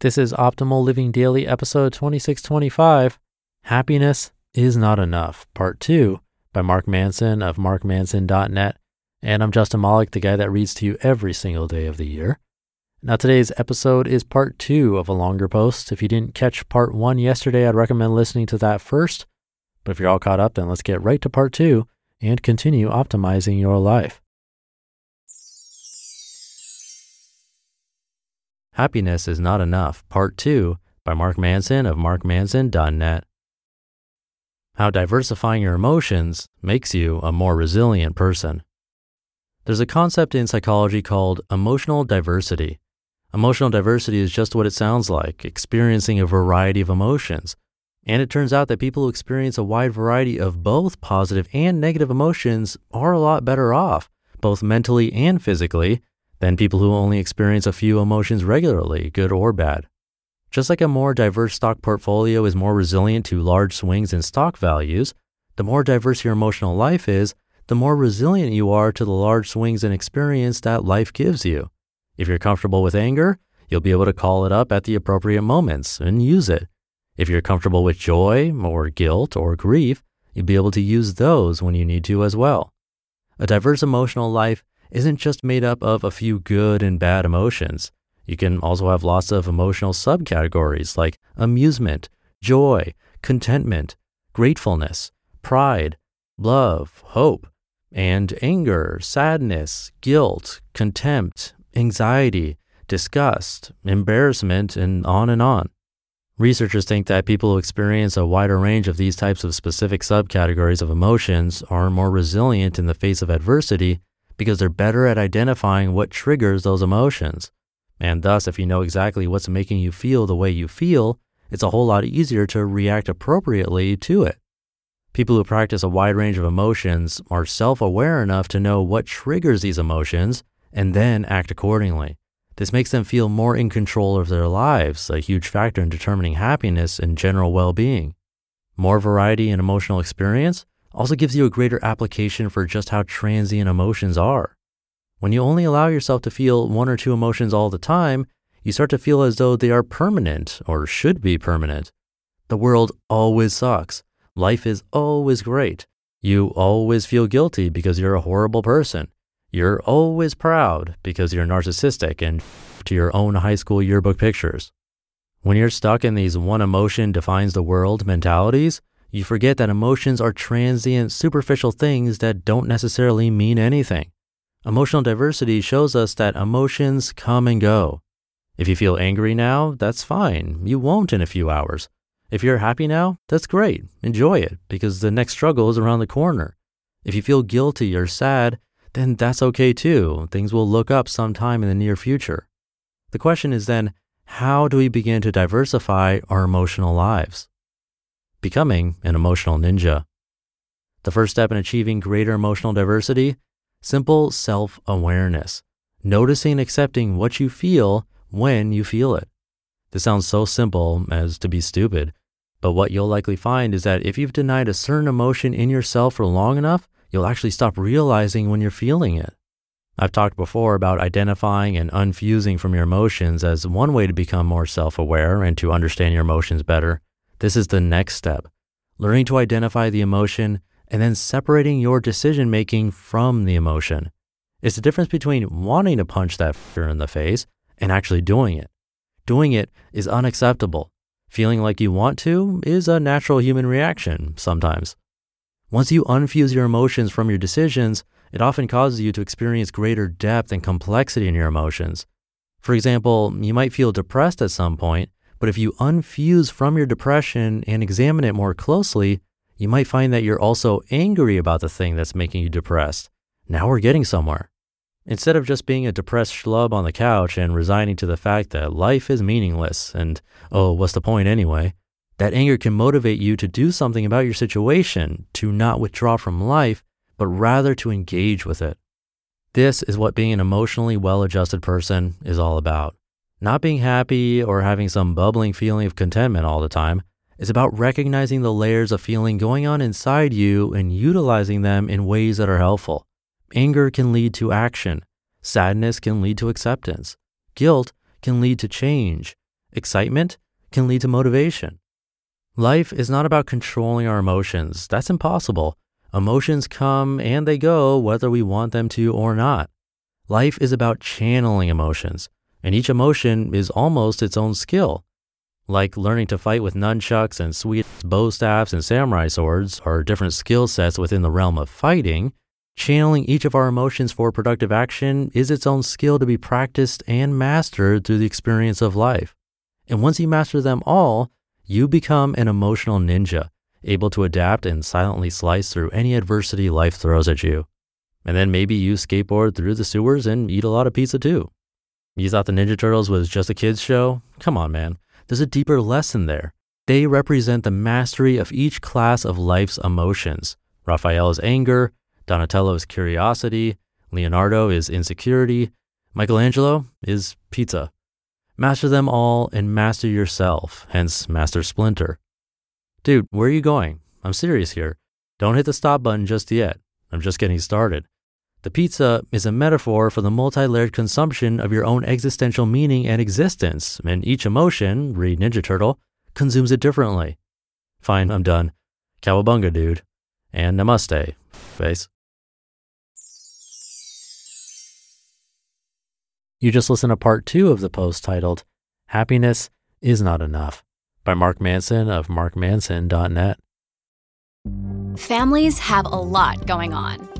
This is Optimal Living Daily, episode 2625 Happiness is Not Enough, part two by Mark Manson of markmanson.net. And I'm Justin Malik, the guy that reads to you every single day of the year. Now, today's episode is part two of a longer post. If you didn't catch part one yesterday, I'd recommend listening to that first. But if you're all caught up, then let's get right to part two and continue optimizing your life. Happiness is Not Enough, Part 2 by Mark Manson of markmanson.net. How diversifying your emotions makes you a more resilient person. There's a concept in psychology called emotional diversity. Emotional diversity is just what it sounds like, experiencing a variety of emotions. And it turns out that people who experience a wide variety of both positive and negative emotions are a lot better off, both mentally and physically, than people who only experience a few emotions regularly, good or bad. Just like a more diverse stock portfolio is more resilient to large swings in stock values, the more diverse your emotional life is, the more resilient you are to the large swings in experience that life gives you. If you're comfortable with anger, you'll be able to call it up at the appropriate moments and use it. If you're comfortable with joy or guilt or grief, you'll be able to use those when you need to as well. A diverse emotional life isn't just made up of a few good and bad emotions. You can also have lots of emotional subcategories like amusement, joy, contentment, gratefulness, pride, love, hope, and anger, sadness, guilt, contempt, anxiety, disgust, embarrassment, and on and on. Researchers think that people who experience a wider range of these types of specific subcategories of emotions are more resilient in the face of adversity because they're better at identifying what triggers those emotions. And thus, if you know exactly what's making you feel the way you feel, it's a whole lot easier to react appropriately to it. People who practice a wide range of emotions are self aware enough to know what triggers these emotions and then act accordingly. This makes them feel more in control of their lives, a huge factor in determining happiness and general well being. More variety in emotional experience also gives you a greater application for just how transient emotions are. When you only allow yourself to feel one or two emotions all the time, you start to feel as though they are permanent or should be permanent. The world always sucks. Life is always great. You always feel guilty because you're a horrible person. You're always proud because you're narcissistic and to your own high school yearbook pictures. When you're stuck in these one emotion defines the world mentalities, you forget that emotions are transient, superficial things that don't necessarily mean anything. Emotional diversity shows us that emotions come and go. If you feel angry now, that's fine. You won't in a few hours. If you're happy now, that's great. Enjoy it because the next struggle is around the corner. If you feel guilty or sad, then that's okay too. Things will look up sometime in the near future. The question is then, how do we begin to diversify our emotional lives? Becoming an emotional ninja. The first step in achieving greater emotional diversity simple self awareness, noticing and accepting what you feel when you feel it. This sounds so simple as to be stupid, but what you'll likely find is that if you've denied a certain emotion in yourself for long enough, you'll actually stop realizing when you're feeling it. I've talked before about identifying and unfusing from your emotions as one way to become more self aware and to understand your emotions better. This is the next step learning to identify the emotion and then separating your decision making from the emotion. It's the difference between wanting to punch that fear in the face and actually doing it. Doing it is unacceptable. Feeling like you want to is a natural human reaction sometimes. Once you unfuse your emotions from your decisions, it often causes you to experience greater depth and complexity in your emotions. For example, you might feel depressed at some point, but if you unfuse from your depression and examine it more closely, you might find that you're also angry about the thing that's making you depressed. Now we're getting somewhere. Instead of just being a depressed schlub on the couch and resigning to the fact that life is meaningless and, oh, what's the point anyway? That anger can motivate you to do something about your situation, to not withdraw from life, but rather to engage with it. This is what being an emotionally well adjusted person is all about. Not being happy or having some bubbling feeling of contentment all the time. is about recognizing the layers of feeling going on inside you and utilizing them in ways that are helpful. Anger can lead to action. Sadness can lead to acceptance. Guilt can lead to change. Excitement can lead to motivation. Life is not about controlling our emotions. That's impossible. Emotions come and they go whether we want them to or not. Life is about channeling emotions, and each emotion is almost its own skill. Like learning to fight with nunchucks and sweet bow staffs and samurai swords are different skill sets within the realm of fighting, channeling each of our emotions for productive action is its own skill to be practiced and mastered through the experience of life. And once you master them all, you become an emotional ninja, able to adapt and silently slice through any adversity life throws at you. And then maybe you skateboard through the sewers and eat a lot of pizza too. You thought the Ninja Turtles was just a kid's show? Come on, man. There's a deeper lesson there. They represent the mastery of each class of life's emotions. Raphael is anger, Donatello is curiosity, Leonardo is insecurity, Michelangelo is pizza. Master them all and master yourself, hence Master Splinter. Dude, where are you going? I'm serious here. Don't hit the stop button just yet. I'm just getting started. The pizza is a metaphor for the multi layered consumption of your own existential meaning and existence, and each emotion, read Ninja Turtle, consumes it differently. Fine, I'm done. Cowabunga, dude. And namaste, face. You just listened to part two of the post titled Happiness is Not Enough by Mark Manson of markmanson.net. Families have a lot going on.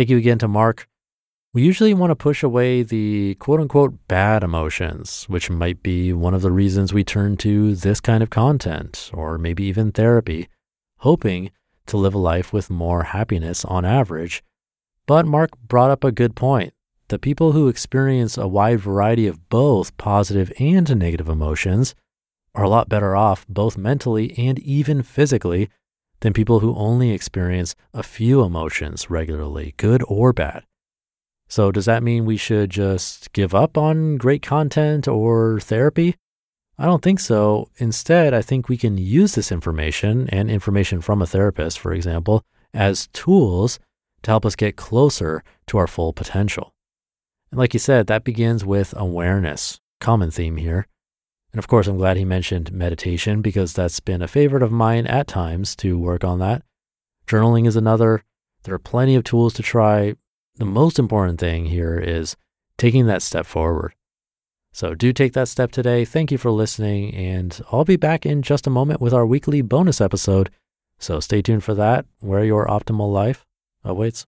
Thank you again to Mark. We usually want to push away the quote unquote bad emotions, which might be one of the reasons we turn to this kind of content or maybe even therapy, hoping to live a life with more happiness on average but Mark brought up a good point. The people who experience a wide variety of both positive and negative emotions are a lot better off, both mentally and even physically, than people who only experience a few emotions regularly, good or bad. So, does that mean we should just give up on great content or therapy? I don't think so. Instead, I think we can use this information and information from a therapist, for example, as tools to help us get closer to our full potential. And like you said, that begins with awareness, common theme here. And of course, I'm glad he mentioned meditation because that's been a favorite of mine at times to work on that. Journaling is another. There are plenty of tools to try. The most important thing here is taking that step forward. So do take that step today. Thank you for listening, and I'll be back in just a moment with our weekly bonus episode. So stay tuned for that. Where your optimal life awaits.